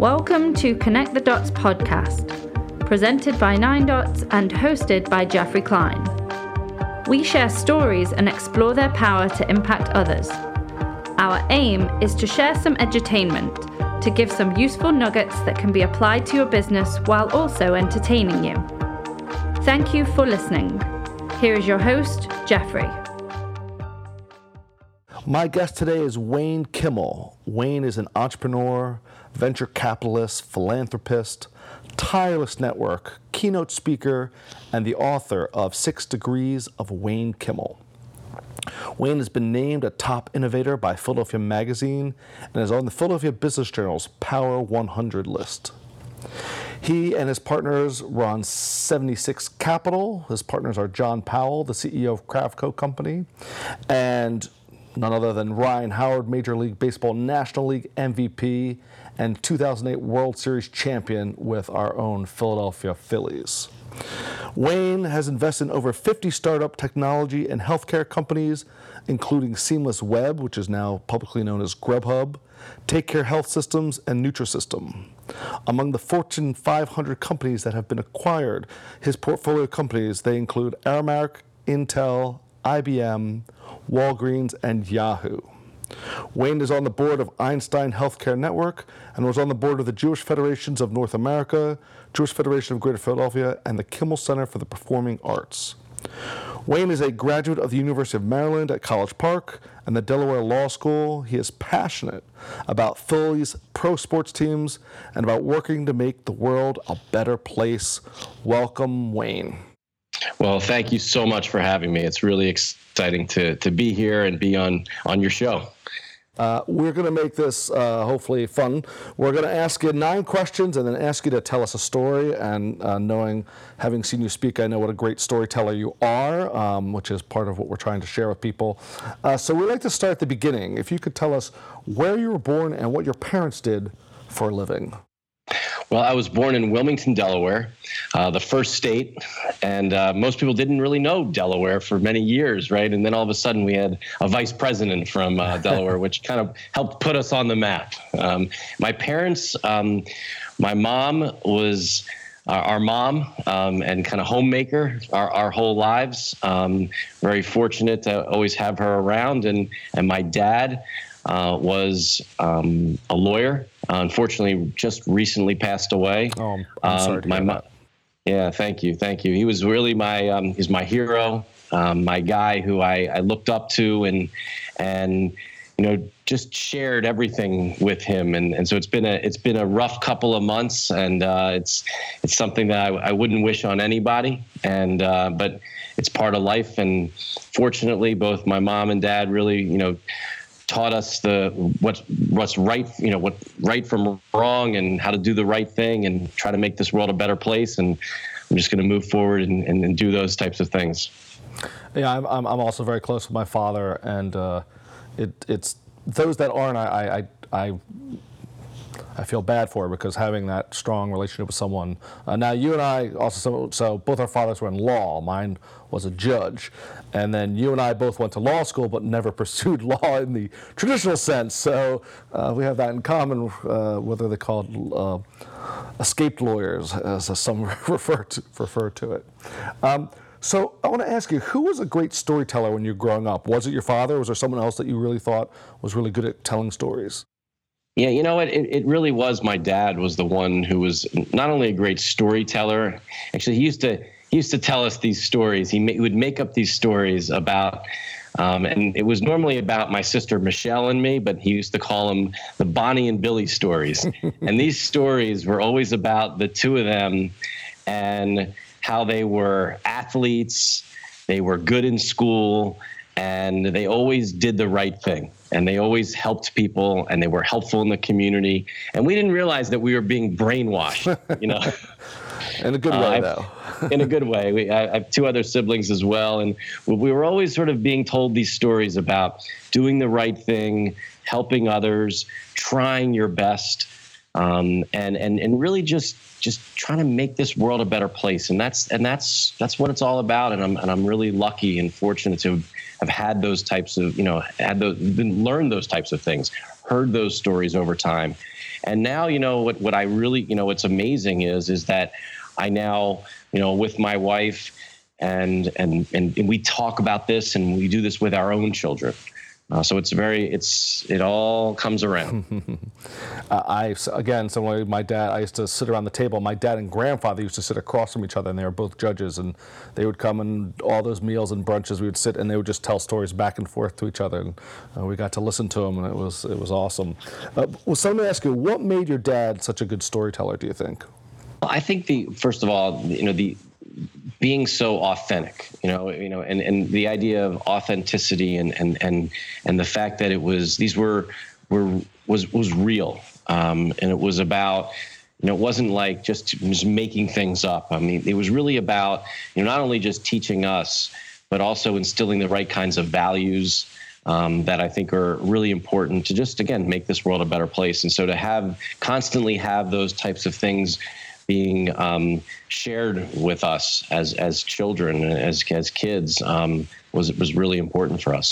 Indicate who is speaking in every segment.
Speaker 1: Welcome to Connect the Dots podcast, presented by Nine Dots and hosted by Geoffrey Klein. We share stories and explore their power to impact others. Our aim is to share some edutainment, to give some useful nuggets that can be applied to your business while also entertaining you. Thank you for listening. Here is your host, Jeffrey.
Speaker 2: My guest today is Wayne Kimmel. Wayne is an entrepreneur, venture capitalist, philanthropist, tireless network, keynote speaker, and the author of Six Degrees of Wayne Kimmel. Wayne has been named a top innovator by Philadelphia Magazine and is on the Philadelphia Business Journal's Power 100 list. He and his partners run 76 Capital. His partners are John Powell, the CEO of Kravco Company, and none other than Ryan Howard, Major League Baseball National League MVP and 2008 World Series champion with our own Philadelphia Phillies. Wayne has invested in over 50 startup technology and healthcare companies, including Seamless Web, which is now publicly known as Grubhub, Take Care Health Systems, and Nutrisystem. Among the Fortune 500 companies that have been acquired, his portfolio companies, they include Aramark, Intel, IBM, Walgreens, and Yahoo. Wayne is on the board of Einstein Healthcare Network and was on the board of the Jewish Federations of North America, Jewish Federation of Greater Philadelphia, and the Kimmel Center for the Performing Arts. Wayne is a graduate of the University of Maryland at College Park and the Delaware Law School. He is passionate about Philly's pro sports teams and about working to make the world a better place. Welcome, Wayne.
Speaker 3: Well, thank you so much for having me. It's really exciting to to be here and be on on your show.
Speaker 2: Uh, we're going to make this uh, hopefully fun. We're going to ask you nine questions and then ask you to tell us a story. And uh, knowing, having seen you speak, I know what a great storyteller you are, um, which is part of what we're trying to share with people. Uh, so we'd like to start at the beginning. If you could tell us where you were born and what your parents did for a living.
Speaker 3: Well, I was born in Wilmington, Delaware, uh, the first state, and uh, most people didn't really know Delaware for many years, right? And then all of a sudden, we had a vice president from uh, Delaware, which kind of helped put us on the map. Um, my parents, um, my mom was our, our mom um, and kind of homemaker our, our whole lives. Um, very fortunate to always have her around, and and my dad uh, was um, a lawyer. Uh, unfortunately, just recently passed away.
Speaker 2: Oh, I'm, I'm um, sorry. my mom.
Speaker 3: Yeah, thank you, thank you. He was really my um, he's my hero, um, my guy who I, I looked up to, and and you know just shared everything with him and, and so it's been a it's been a rough couple of months and uh, it's it's something that I, I wouldn't wish on anybody and uh, but it's part of life and fortunately both my mom and dad really you know taught us the what's what's right, you know, what right from wrong, and how to do the right thing, and try to make this world a better place. And I'm just going to move forward and, and, and, do those types of things.
Speaker 2: Yeah, I'm I'm also very close with my father, and uh, it it's those that aren't. I I I I feel bad for her because having that strong relationship with someone. Uh, now, you and I also, so, both our fathers were in law. Mine was a judge. And then you and I both went to law school but never pursued law in the traditional sense. So uh, we have that in common, uh, whether they're called uh, escaped lawyers, as some refer to, refer to it. Um, so I want to ask you, who was a great storyteller when you were growing up? Was it your father? Was there someone else that you really thought was really good at telling stories?
Speaker 3: Yeah, you know what? It, it really was my dad was the one who was not only a great storyteller. Actually, he used to he used to tell us these stories. He, ma- he would make up these stories about, um, and it was normally about my sister Michelle and me, but he used to call them the Bonnie and Billy stories. and these stories were always about the two of them and how they were athletes, they were good in school, and they always did the right thing and they always helped people and they were helpful in the community and we didn't realize that we were being brainwashed you know?
Speaker 2: In a good way uh, though.
Speaker 3: In a good way. We, I, I have two other siblings as well and we were always sort of being told these stories about doing the right thing helping others trying your best um, and and and really just just trying to make this world a better place. And that's and that's that's what it's all about. And I'm and I'm really lucky and fortunate to have had those types of you know had those been learned those types of things, heard those stories over time, and now you know what what I really you know what's amazing is is that I now you know with my wife and and, and we talk about this and we do this with our own children uh, so it's very, it's it all comes around.
Speaker 2: uh, I again, so my dad, I used to sit around the table. My dad and grandfather used to sit across from each other, and they were both judges, and they would come and all those meals and brunches, we would sit and they would just tell stories back and forth to each other, and uh, we got to listen to them, and it was it was awesome. Uh, well, so let me ask you, what made your dad such a good storyteller? Do you think?
Speaker 3: I think the first of all, you know, the being so authentic, you know, you know, and, and the idea of authenticity and, and, and, and the fact that it was, these were, were, was, was real. Um, and it was about, you know, it wasn't like just, just making things up. I mean, it was really about, you know, not only just teaching us, but also instilling the right kinds of values, um, that I think are really important to just again make this world a better place. And so to have constantly have those types of things being um, shared with us as as children, as as kids, um, was was really important for us.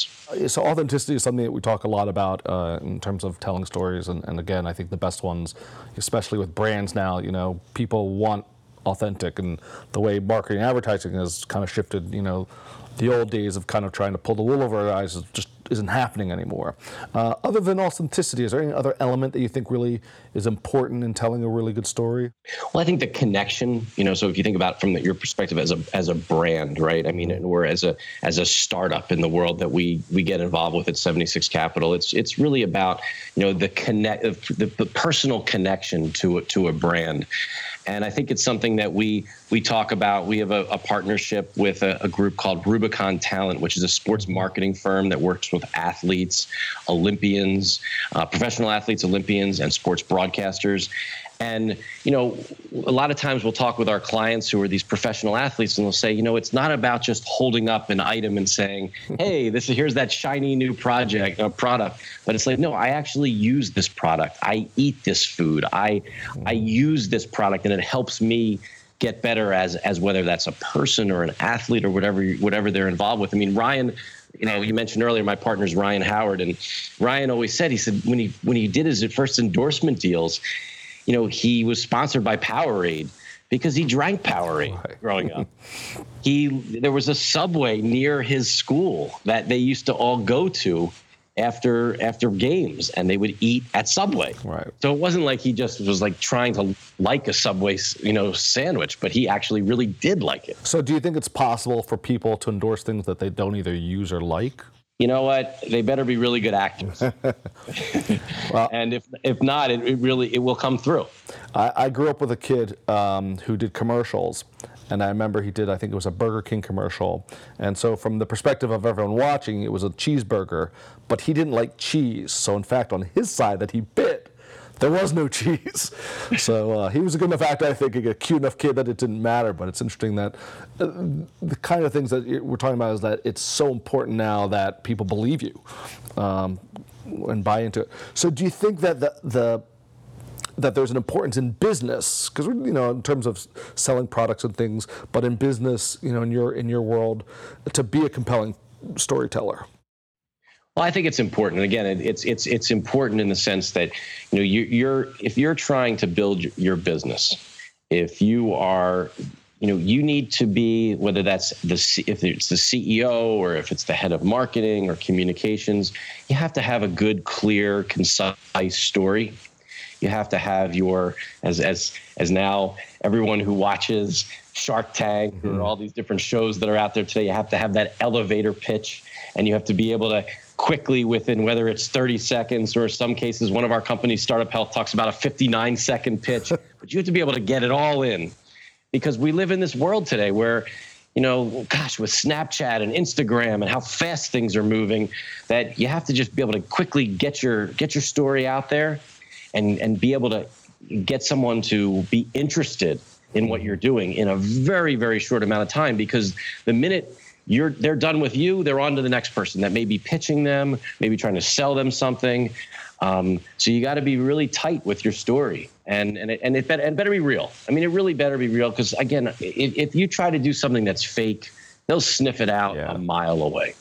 Speaker 2: So authenticity is something that we talk a lot about uh, in terms of telling stories, and, and again, I think the best ones, especially with brands now, you know, people want authentic, and the way marketing and advertising has kind of shifted, you know, the old days of kind of trying to pull the wool over our eyes is just isn't happening anymore. Uh, other than authenticity, is there any other element that you think really is important in telling a really good story?
Speaker 3: Well, I think the connection. You know, so if you think about from the, your perspective as a as a brand, right? I mean, or as a as a startup in the world that we we get involved with at 76 Capital, it's it's really about you know the connect the, the personal connection to to a brand, and I think it's something that we we talk about. We have a, a partnership with a, a, group called Rubicon Talent, which is a sports marketing firm that works with athletes, Olympians, uh, professional athletes, Olympians, and sports broadcasters. And, you know, a lot of times we'll talk with our clients who are these professional athletes and they'll say, you know, it's not about just holding up an item and saying, hey, this is here's that shiny new project uh, product. But it's like, no, I actually use this product. I eat this food. I I use this product and it helps me get better as as whether that's a person or an athlete or whatever whatever they're involved with. I mean, Ryan you know, you mentioned earlier my partner's Ryan Howard, and Ryan always said he said when he when he did his first endorsement deals, you know, he was sponsored by Powerade because he drank Powerade right. growing up. he there was a subway near his school that they used to all go to after after games and they would eat at Subway.
Speaker 2: Right.
Speaker 3: So it wasn't like he just was like trying to like a Subway, you know, sandwich, but he actually really did like it.
Speaker 2: So do you think it's possible for people to endorse things that they don't either use or like?
Speaker 3: You know what? They better be really good actors. well, and if if not, it, it, really it will come through.
Speaker 2: I, I grew up with a kid um, who did commercials, and I remember he did. I think it was a Burger King commercial, and so from the perspective of everyone watching, it was a cheeseburger, but he didn't like cheese. So in fact, on his side that he bit there was no cheese. So uh, he was a good enough actor, I think, a cute enough kid that it didn't matter. But it's interesting that uh, the kind of things that we're talking about is that it's so important now that people believe you um, and buy into it. So do you think that the, the that there's an importance in business because you know in terms of selling products and things but in business you know in your in your world to be a compelling storyteller
Speaker 3: well, I think it's important. And Again, it's it's it's important in the sense that you know you, you're if you're trying to build your business, if you are you know you need to be whether that's the if it's the CEO or if it's the head of marketing or communications you have to have a good clear concise story you have to have your as as as now everyone who watches Shark Tank mm-hmm. or all these different shows that are out there today you have to have that elevator pitch and you have to be able to quickly within whether it's 30 seconds or some cases one of our companies startup health talks about a 59 second pitch but you have to be able to get it all in. Because we live in this world today where you know gosh with snapchat and instagram and how fast things are moving that you have to just be able to quickly get your get your story out there and and be able to get someone to be interested in what you're doing in a very very short amount of time. Because the minute you're they're done with you they're on to the next person that may be pitching them maybe trying to sell them something Um, so you got to be really tight with your story, and and it, and it better, and better be real. I mean, it really better be real because again, if, if you try to do something that's fake, they'll sniff it out
Speaker 2: Yeah.
Speaker 3: a mile away.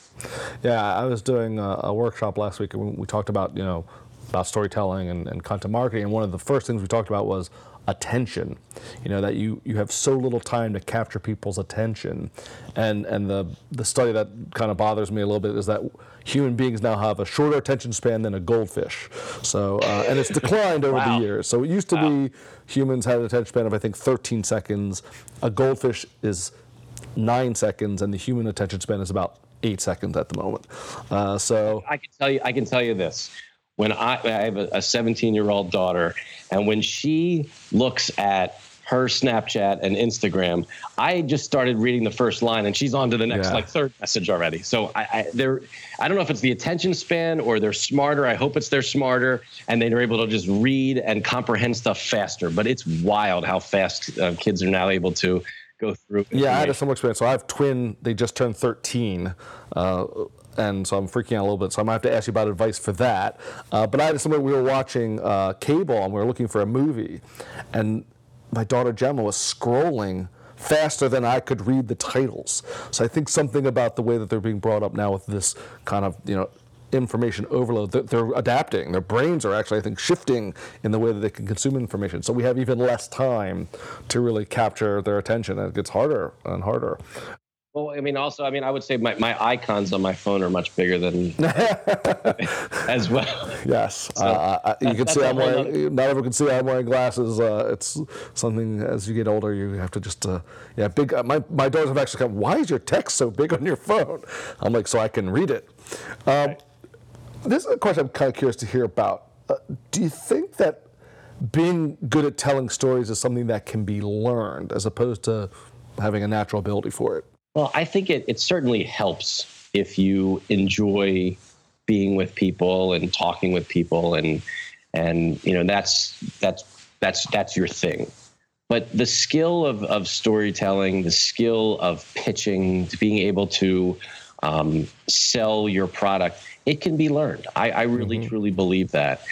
Speaker 2: Yeah, I was doing a, a workshop last week, and we talked about you know about storytelling and, and content marketing, and one of the first things we talked about was attention. You know that you you have so little time to capture people's attention, and and the the study that kind of bothers me a little bit is that human beings now have a shorter attention span than a goldfish. So uh, and it's declined over
Speaker 3: Wow.
Speaker 2: the years. So it used to be humans had an attention span of I think 13 seconds. A goldfish is nine seconds, and the human attention span is about eight seconds at the moment. Uh, so
Speaker 3: I can tell you, I can tell you this. When I, I have a 17 year old daughter, and when she looks at her Snapchat and Instagram, I just started reading the first line, and she's on to the next
Speaker 2: Yeah.
Speaker 3: like third message already. So I, I, they're, I don't know if it's the attention span or they're smarter. I hope it's they're smarter, and they're able to just read and comprehend stuff faster. But it's wild how fast uh, kids are now able to go through.
Speaker 2: yeah, I had a similar experience. So I have twin; they just turned 13. Uh, and so I'm freaking out a little bit. So I might have to ask you about advice for that. Uh, but I had somebody we were watching uh, cable and we were looking for a movie, and my daughter Gemma was scrolling faster than I could read the titles. So I think something about the way that they're being brought up now with this kind of you know information overload. They're, they're adapting. Their brains are actually I think shifting in the way that they can consume information. So we have even less time to really capture their attention. And it gets harder and harder.
Speaker 3: Well, I mean, also, I mean, I would say my, my icons on my phone are much bigger than as well.
Speaker 2: Yes, uh, I- you can see I'm wearing. Not everyone can see I'm wearing glasses. Uh, it's something as you get older, you have to just uh, yeah. Big. Uh, my my daughters have actually come. Why is your text so big on your phone? I'm like, so I can read it. Um, This is a question I'm kind of curious to hear about. Uh, do you think that being good at telling stories is something that can be learned, as opposed to having a natural ability for it?
Speaker 3: Well, I think it, it certainly helps if you enjoy being with people and talking with people and and you know that's that's that's that's your thing. But the skill of, of storytelling, the skill of pitching, being able to um, sell your product, it can be learned. I, I really truly believe that.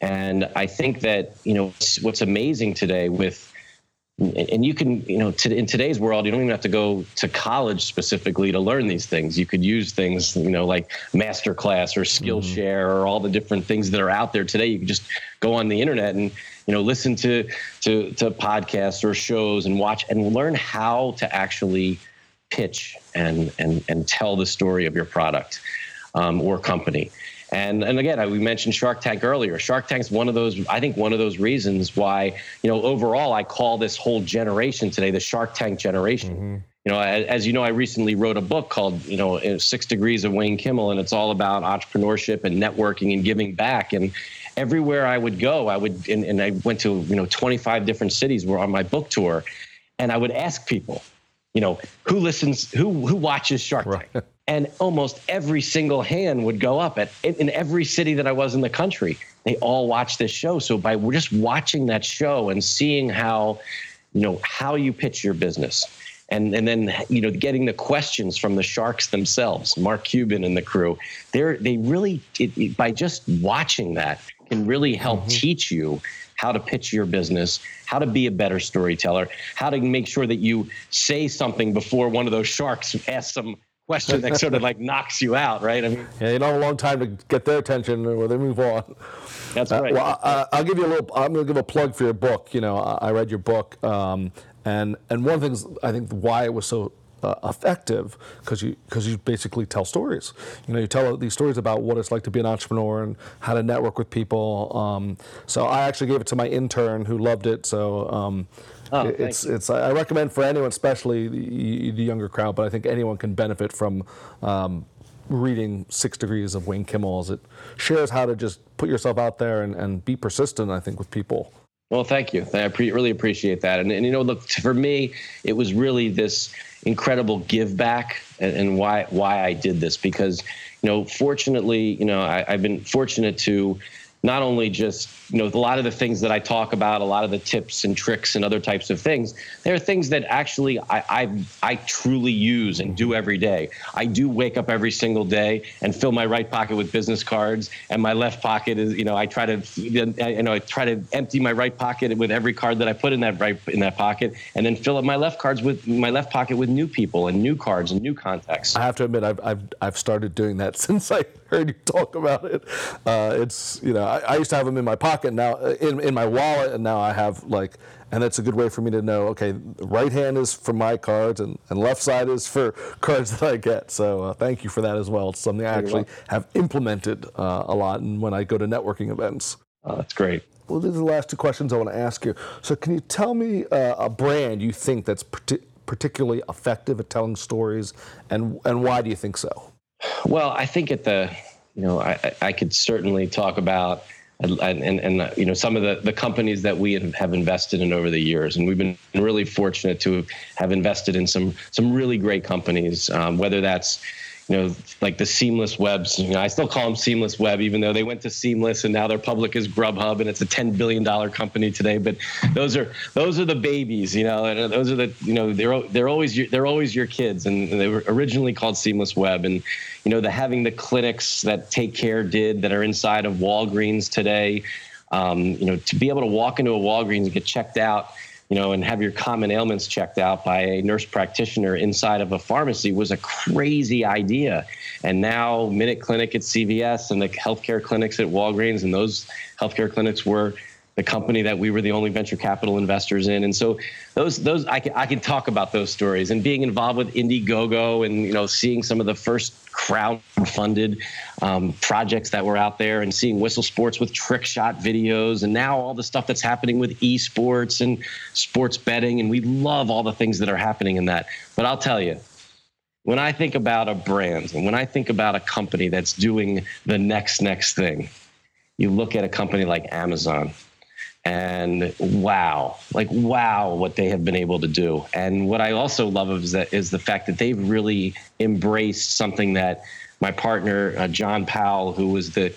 Speaker 3: And I think that, you know, what's, what's amazing today with and you can you know in today's world you don't even have to go to college specifically to learn these things you could use things you know like masterclass or skillshare or all the different things that are out there today you can just go on the internet and you know listen to to to podcasts or shows and watch and learn how to actually pitch and and and tell the story of your product um, or company. And and again, I, we mentioned Shark Tank earlier. Shark Tank's one of those. I think one of those reasons why you know overall I call this whole generation today the Shark Tank generation. You know, as, as you know, I recently wrote a book called you know uh, Six Degrees of Wayne Kimmel, and it's all about entrepreneurship and networking and giving back. And everywhere I would go, I would and, and I went to you know 25 different cities were on my book tour, and I would ask people, you know, who listens, who who watches Shark Tank, and almost every single hand would go up at in, every city that I was in the country. They all watch this show. So by just watching that show and seeing how, you know, how you pitch your business. And, and then you know getting the questions from the sharks themselves, Mark Cuban and the crew. They're they really it, it- by just watching that can really help mm-hmm. teach you how to pitch your business, how to be a better storyteller, how to make sure that you say something before one of those sharks asks some question that sort of like knocks you out, right? I mean,
Speaker 2: Yeah, you don't have a long time to get their attention or they move on.
Speaker 3: that's
Speaker 2: Uh,
Speaker 3: right.
Speaker 2: well, I, I'll give you a little. I'm going to give a plug for your book. You know, I, I read your book, um, and and one of the things I think why it was so uh, effective because you because you basically tell stories. You know, you tell these stories about what it's like to be an entrepreneur and how to network with people. Um, so I actually gave it to my intern who loved it. So. Um,
Speaker 3: Oh,
Speaker 2: it's
Speaker 3: you.
Speaker 2: it's I recommend for anyone, especially the, the younger crowd, but I think anyone can benefit from um, reading Six Degrees of Wayne Kimmel as it shares how to just put yourself out there and, and be persistent, I think, with people.
Speaker 3: Well, thank you. I pre- really appreciate that. And, and you know, look, for me, it was really this incredible give back and, and why why I did this because you know, fortunately, you know, I, I've been fortunate to not only just you know a lot of the things that I talk about, a lot of the tips and tricks and other types of things. There are things that actually I I, I truly use and do every day. I do wake up every single day and fill my right pocket with business cards, and my left pocket is you know I try to you know I try to empty my right pocket with every card that I put in that right in that pocket, and then fill up my left cards with my left pocket with new people and new cards and new contacts.
Speaker 2: I have to admit I've I've, I've started doing that since I heard you talk about it. Uh, it's you know I, I, used to have them in my pocket now uh, in in my wallet, and now I have like, and that's a good way for me to know. Okay, right hand is for my cards, and, and left side is for cards that I get. So uh, thank you for that as well. It's something I actually have implemented uh, a lot, and when I go to networking events.
Speaker 3: Oh, that's great.
Speaker 2: Well, these are the last two questions I want to ask you. So, can you tell me uh, a brand you think that's particularly effective at telling stories, and and why do you think so?
Speaker 3: Well, I think at the, you know, I, I could certainly talk about and, and, and, you know some of the, the companies that we have invested in over the years. And we've been really fortunate to have invested in some some really great companies um, whether that's you know, like the seamless webs. You know, I still call them seamless web, even though they went to seamless and now their public is Grubhub and it's a ten billion dollar company today. But those are those are the babies, you know, and those are the you know they're they're always your, they're always your kids, and they were originally called seamless web, and you know the having the clinics that Take Care did that are inside of Walgreens today. Um, you know, to be able to walk into a Walgreens and get checked out you know, and have your common ailments checked out by a nurse practitioner inside of a pharmacy was a crazy idea. And now Minute Clinic at CVS and the healthcare clinics at Walgreens and those healthcare clinics were the company that we were the only venture capital investors in. And so those those I can I can talk about those stories and being involved with Indiegogo and you know seeing some of the first crowd-funded um, projects that were out there and seeing Whistle Sports with trick shot videos and now all the stuff that's happening with esports and sports betting and we love all the things that are happening in that. But I'll tell you, when I think about a brand and when I think about a company that's doing the next next thing, you look at a company like Amazon and wow like wow what they have been able to do. And what i also love is that is the fact that they've really embraced something that my partner uh, john powell who was the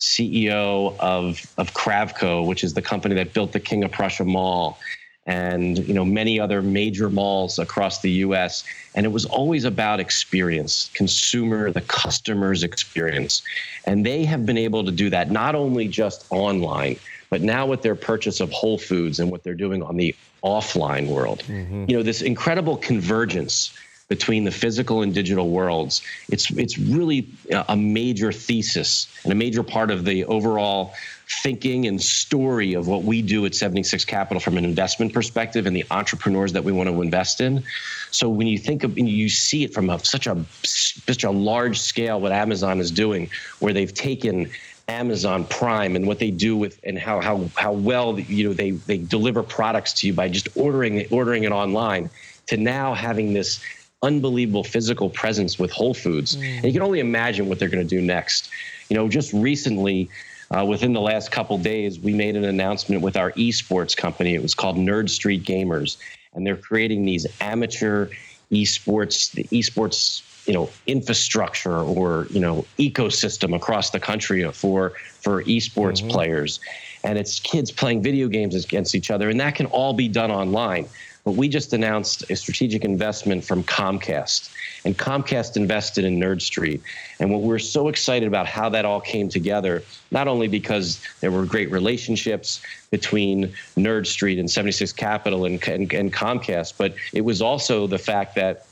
Speaker 3: ceo of of kravco which is the company that built the king of prussia mall and you know many other major malls across the US and it was always about experience consumer the customer's experience. And they have been able to do that not only just online but now with their purchase of Whole Foods and what they're doing on the offline world, mm-hmm. you know, this incredible convergence between the physical and digital worlds, it's it's really a major thesis and a major part of the overall thinking and story of what we do at 76 Capital from an investment perspective and the entrepreneurs that we want to invest in. So when you think of and you see it from a, such a such a large scale, what Amazon is doing, where they've taken Amazon Prime and what they do with and how how how well you know they they deliver products to you by just ordering ordering it online to now having this unbelievable physical presence with Whole Foods. Mm. And you can only imagine what they're going to do next. You know, just recently uh, within the last couple days, we made an announcement with our esports company. It was called Nerd Street Gamers, and they're creating these amateur esports, the esports you know infrastructure or you know ecosystem across the country for for esports mm-hmm. players. And it's kids playing video games against each other and that can all be done online. But we just announced a strategic investment from Comcast and Comcast invested in Nerd Street. And what we're so excited about how that all came together not only because there were great relationships between Nerd Street and 76 Capital and, and, and Comcast but it was also the fact that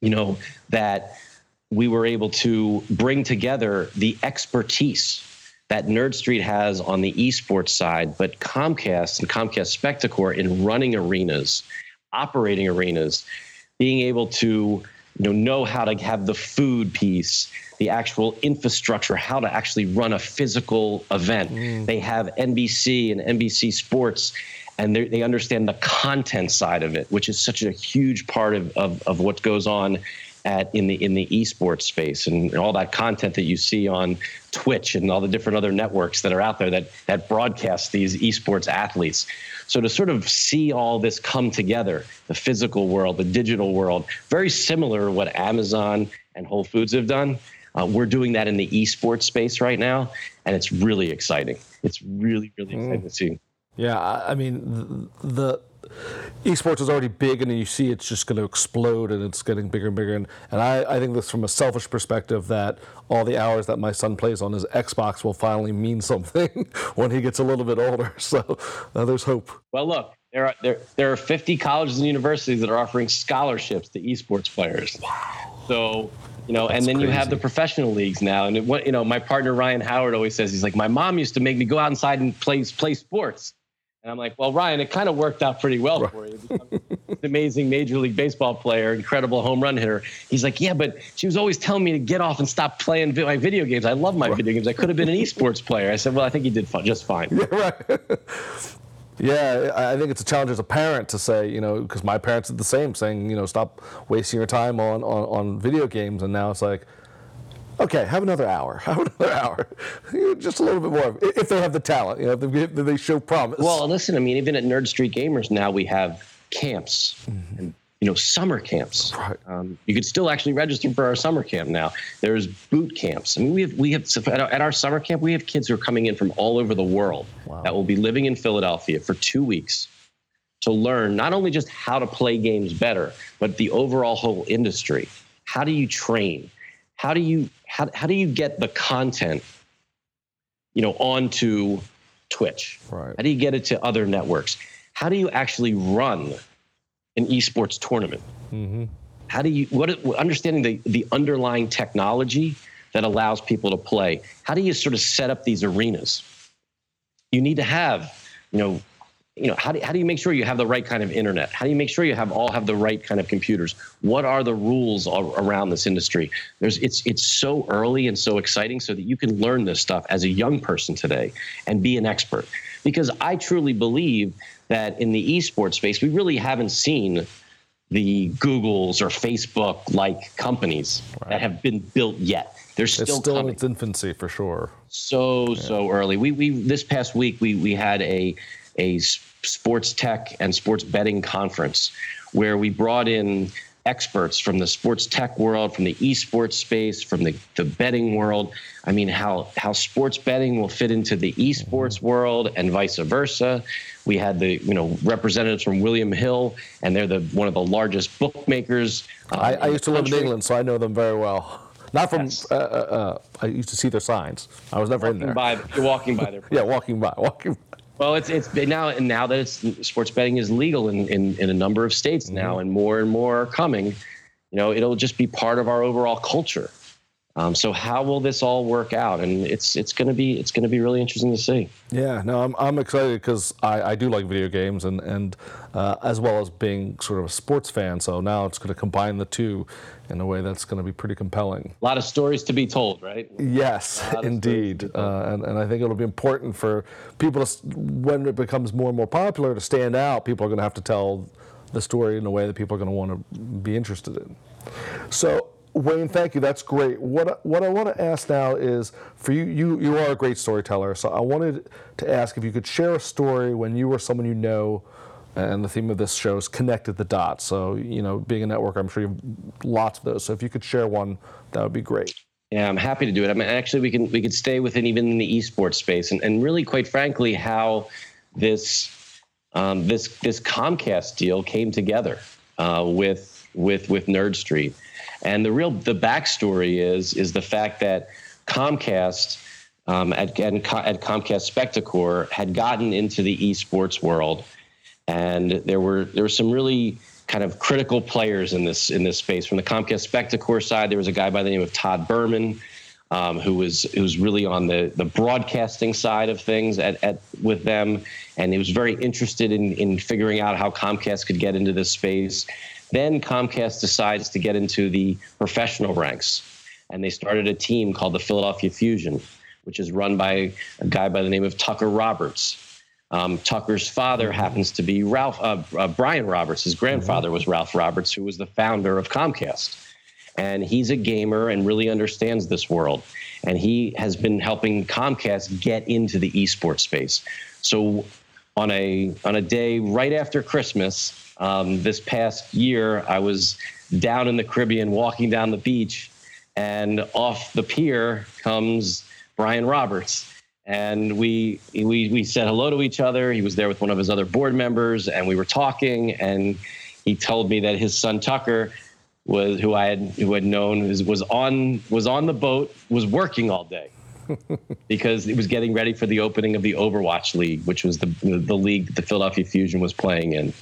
Speaker 3: you know, that we were able to bring together the expertise that Nerd Street has on the esports side, but Comcast and Comcast Spectacor in running arenas, operating arenas, being able to you know know how to have the food piece, the actual infrastructure, how to actually run a physical event. Mm. They have NBC and NBC Sports and they understand the content side of it, which is such a huge part of, of, of what goes on at in the in the esports space and all that content that you see on Twitch and all the different other networks that are out there that that broadcast these esports athletes. So to sort of see all this come together, the physical world, the digital world, very similar to what Amazon and Whole Foods have done. Uh, we're doing that in the esports space right now, and it's really exciting. It's really, really mm. exciting to see.
Speaker 2: Yeah, I mean the, esports is already big, and you see it's just going to explode, and it's getting bigger and bigger. And, and I, I think this from a selfish perspective that all the hours that my son plays on his Xbox will finally mean something when he gets a little bit older. So uh, there's hope.
Speaker 3: Well, look, there are there there are 50 colleges and universities that are offering scholarships to esports players.
Speaker 2: Wow.
Speaker 3: So you know, That's and then crazy. you have the professional leagues now. And it, you know, my partner Ryan Howard always says he's like, my mom used to make me go outside and play play sports. And I'm like, well, Ryan, it kind of worked out pretty well right. for you. amazing Major League Baseball player, incredible home run hitter. He's like, yeah, but she was always telling me to get off and stop playing my video games. I love my right. video games. I could have been an esports player. I said, well, I think you did just fine.
Speaker 2: Yeah, right. Yeah, I think it's a challenge as a parent to say, you know, because my parents did the same, saying, you know, stop wasting your time on, on, on video games. And now it's like, okay, have another hour, have another hour, just a little bit more, if they have the talent, you know, if they, show promise.
Speaker 3: Well, listen, I mean, even at Nerd Street Gamers now we have camps mm-hmm. and you know, summer camps.
Speaker 2: Right.
Speaker 3: Um, you could still actually register for our summer camp now. There's boot camps. I mean, we have we have at our, at our summer camp we have kids who are coming in from all over the world wow. that will be living in Philadelphia for two weeks to learn not only just how to play games better, but the overall whole industry. How do you train? How do you how, how do you get the content, you know, onto Twitch?
Speaker 2: Right.
Speaker 3: How do you get it to other networks? How do you actually run an esports tournament? Mm-hmm. How do you what understanding the the underlying technology that allows people to play? How do you sort of set up these arenas? You need to have, you know, you know, how do, how do you make sure you have the right kind of internet? How do you make sure you have all have the right kind of computers? What are the rules around this industry? There's it's it's so early and so exciting so that you can learn this stuff as a young person today and be an expert. Because I truly believe that in the esports space, we really haven't seen the Googles or Facebook like companies right. that have been built yet. They're still
Speaker 2: it's still
Speaker 3: coming.
Speaker 2: in its infancy for sure.
Speaker 3: So yeah. so early. We we this past week we we had a a sports tech and sports betting conference where we brought in experts from the sports tech world, from the esports space, from the, the betting world. I mean, how how sports betting will fit into the esports mm-hmm. world and vice versa. We had the you know representatives from William Hill, and they're the one of the largest bookmakers.
Speaker 2: Um, I, I used to live in England, so I know them very well. Not from. Yes. Uh, uh, uh, I used to see their signs. I was never
Speaker 3: walking
Speaker 2: in there.
Speaker 3: By, you're walking by there.
Speaker 2: yeah, walking by, walking.
Speaker 3: Well, it's it's now and now that it's sports betting is legal in, in, in a number of states mm-hmm. now, and more and more are coming. You know, it'll just be part of our overall culture. Um, so how will this all work out? And it's it's going to be it's going to be really interesting to see.
Speaker 2: Yeah, no, I'm I'm excited because I, I do like video games and and uh, as well as being sort of a sports fan. So now it's going to combine the two in a way that's going to be pretty compelling.
Speaker 3: A lot of stories to be told, right?
Speaker 2: Yes, indeed, uh, and and I think it'll be important for people to when it becomes more and more popular to stand out. People are going to have to tell the story in a way that people are going to want to be interested in. So Wayne, thank you. That's great. What what I want to ask now is for you. You you are a great storyteller. So I wanted to ask if you could share a story when you were someone you know, and the theme of this show is connected the dots. So you know, being a network, I'm sure you have lots of those. So if you could share one, that would be great.
Speaker 3: Yeah, I'm happy to do it. I mean, actually, we can we could stay within even in the esports space, and, and really, quite frankly, how this um, this this Comcast deal came together uh, with with with Nerd Street. And the real the backstory is is the fact that Comcast um, at, at, at Comcast Spectacor had gotten into the esports world, and there were there were some really kind of critical players in this in this space. From the Comcast Spectacor side, there was a guy by the name of Todd Berman, um, who was who was really on the the broadcasting side of things at, at with them, and he was very interested in in figuring out how Comcast could get into this space. Then Comcast decides to get into the professional ranks, and they started a team called the Philadelphia Fusion, which is run by a guy by the name of Tucker Roberts. Um, Tucker's father happens to be Ralph uh, uh, Brian Roberts. His grandfather was Ralph Roberts, who was the founder of Comcast, and he's a gamer and really understands this world. And he has been helping Comcast get into the esports space. So on a on a day right after Christmas, um, this past year, I was down in the Caribbean walking down the beach, and off the pier comes Brian Roberts. And we, we, we said hello to each other. He was there with one of his other board members, and we were talking. And he told me that his son Tucker was who I had who had known was, was on was on the boat was working all day because it was getting ready for the opening of the Overwatch League, which was the the league the Philadelphia Fusion was playing in.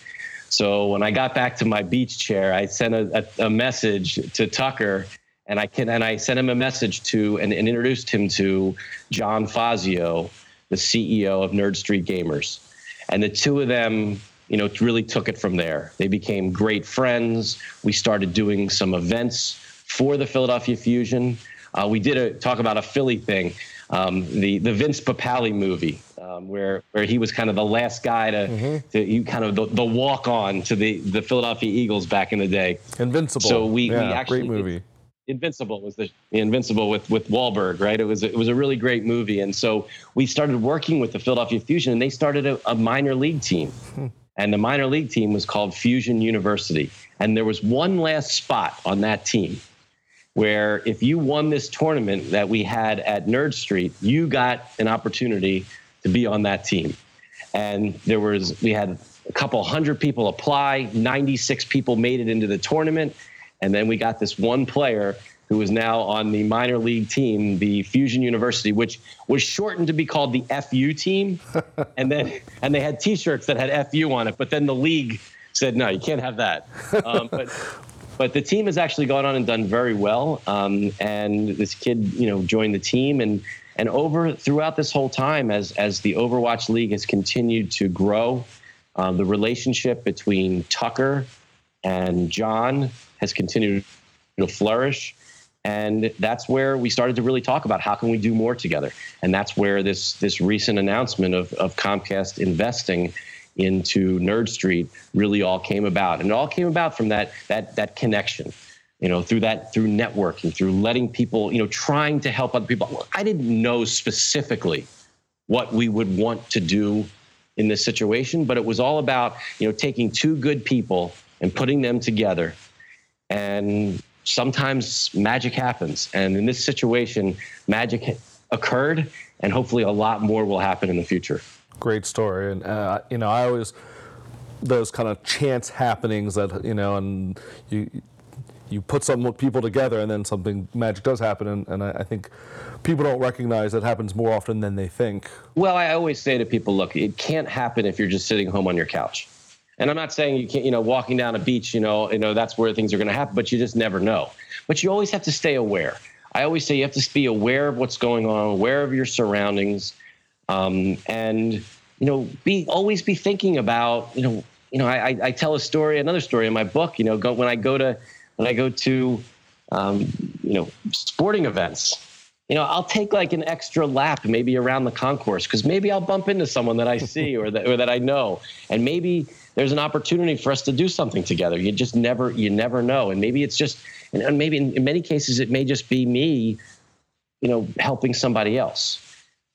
Speaker 3: So when I got back to my beach chair, I sent a, a, a message to Tucker, and I can and I sent him a message to and, and introduced him to John Fazio, the CEO of Nerd Street Gamers, and the two of them you know, really took it from there. They became great friends. We started doing some events for the Philadelphia Fusion. Uh, we did a talk about a Philly thing, um, the the Vince Papale movie, um, where where he was kind of the last guy to mm-hmm. to you kind of the, the walk on to the the Philadelphia Eagles back in the day.
Speaker 2: Invincible.
Speaker 3: So we,
Speaker 2: yeah,
Speaker 3: we actually
Speaker 2: great movie.
Speaker 3: Invincible was the, the, Invincible with with Wahlberg, right? It was it was a really great movie, and so we started working with the Philadelphia Fusion, and they started a, a minor league team. Hmm and the minor league team was called Fusion University. And there was one last spot on that team where if you won this tournament that we had at Nerd Street, you got an opportunity to be on that team. And there was we had a couple hundred people apply, 96 people made it into the tournament, and then we got this one player who is now on the minor league team, the Fusion University, which was shortened to be called the FU team, and then and they had T-shirts that had FU on it. But then the league said, no, you can't have that. Um, but but the team has actually gone on and done very well. Um, and this kid, you know, joined the team and and over throughout this whole time, as as the Overwatch League has continued to grow, um, the relationship between Tucker and John has continued to flourish and that's where we started to really talk about how can we do more together and that's where this this recent announcement of, of comcast investing into nerd street really all came about and it all came about from that that that connection you know through that through networking through letting people you know trying to help other people i didn't know specifically what we would want to do in this situation but it was all about you know taking two good people and putting them together and sometimes magic happens. And in this situation, magic occurred, and hopefully a lot more will happen in the future.
Speaker 2: Great story. And, uh, you know, I always, those kind of chance happenings that, you know, and you, you put some people together and then something magic does happen and, and I, I, think people don't recognize that happens more often than they think
Speaker 3: well i always say to people look it can't happen if you're just sitting home on your couch and I'm not saying you can't, you know, walking down a beach, you know, you know, that's where things are going to happen, but you just never know. But you always have to stay aware. I always say you have to be aware of what's going on, aware of your surroundings, um, and you know, be always be thinking about, you know, you know, I, I tell a story, another story in my book. You know, go, when I go to when I go to, um, you know, sporting events, you know, I'll take like an extra lap maybe around the concourse because maybe I'll bump into someone that I see or that or that I know, and maybe there's an opportunity for us to do something together. You just never you never know, and maybe it's just and, maybe in, in many cases it may just be me, you know, helping somebody else.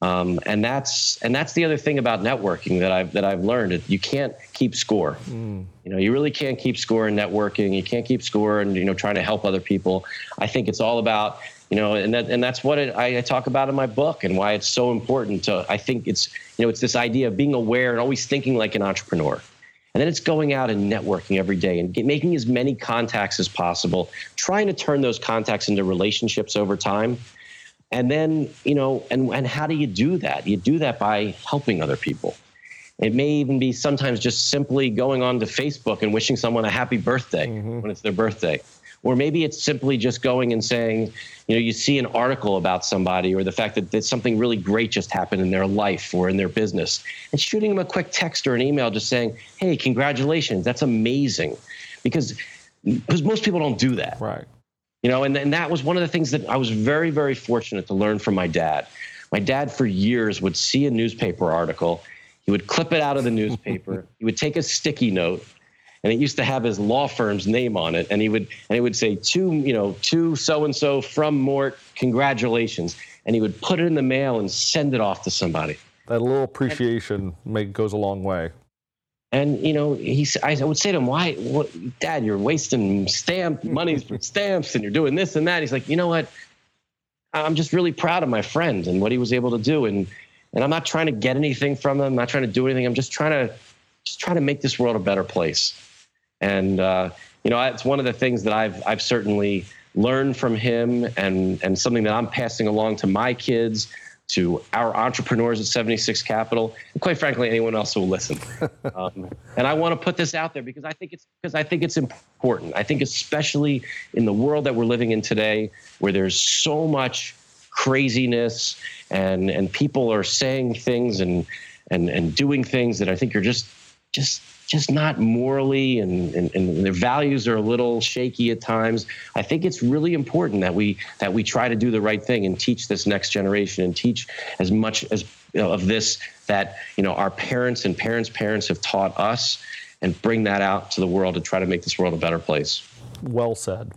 Speaker 3: Um, and that's and that's the other thing about networking that I've that I've learned. You can't keep score. Mm. You know, you really can't keep score in networking. You can't keep score and you know trying to help other people. I think it's all about you know, and that, and that's what it, I, I, talk about in my book and why it's so important to. I think it's you know it's this idea of being aware and always thinking like an entrepreneur, and then it's going out and networking every day and get, making as many contacts as possible, trying to turn those contacts into relationships over time. And then you know, and and how do you do that? You do that by helping other people. It may even be sometimes just simply going on to Facebook and wishing someone a happy birthday mm-hmm. when it's their birthday or maybe it's simply just going and saying, you know, you see an article about somebody or the fact that, that something really great just happened in their life or in their business and shooting them a quick text or an email just saying, hey, congratulations, that's amazing. Because because most people don't do that.
Speaker 2: Right.
Speaker 3: You know, and, and that was one of the things that I was very, very fortunate to learn from my dad. My dad, for years, would see a newspaper article. He would clip it out of the newspaper. he would take a sticky note and it used to have his law firm's name on it and he would and he would say to you know to so and so from mort congratulations and he would put it in the mail and send it off to somebody
Speaker 2: that little appreciation make, goes a long way
Speaker 3: And you know, he I would say to him, "Why, what, Dad? You're wasting stamp money for stamps, and you're doing this and that." He's like, "You know what? I'm just really proud of my friend and what he was able to do, and and I'm not trying to get anything from him. I'm not trying to do anything. I'm just trying to just trying to make this world a better place." And uh, you know, it's one of the things that I've I've certainly learned from him, and and something that I'm passing along to my kids to our entrepreneurs at 76 Capital, and quite frankly, anyone else who will listen. Um, and I want to put this out there because I think it's because I think it's important. I think especially in the world that we're living in today, where there's so much craziness and and people are saying things and and and doing things that I think are just just just not morally and, and, and, their values are a little shaky at times. I think it's really important that we that we try to do the right thing and teach this next generation and teach as much as you know, of this that you know our parents and parents' parents have taught us and bring that out to the world to try to make this world a better place.
Speaker 2: Well said.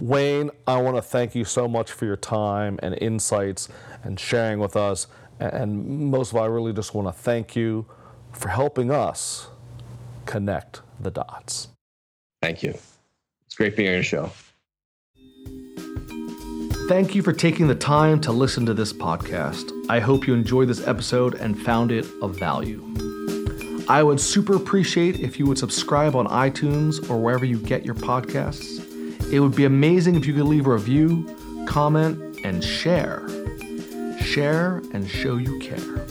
Speaker 2: Wayne, I want to thank you so much for your time and insights and sharing with us. And most of all, I really just want to thank you for helping us connect the dots.
Speaker 3: Thank you. It's great being on your show.
Speaker 2: Thank you for taking the time to listen to this podcast. I hope you enjoyed this episode and found it of value. I would super appreciate if you would subscribe on iTunes or wherever you get your podcasts. It would be amazing if you could leave a review, comment, and share. Share and show you care.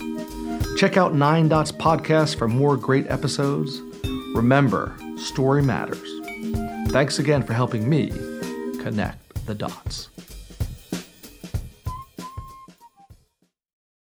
Speaker 2: Check out Nine Dots Podcast for more great episodes. Remember, story matters. Thanks again for helping me connect the dots.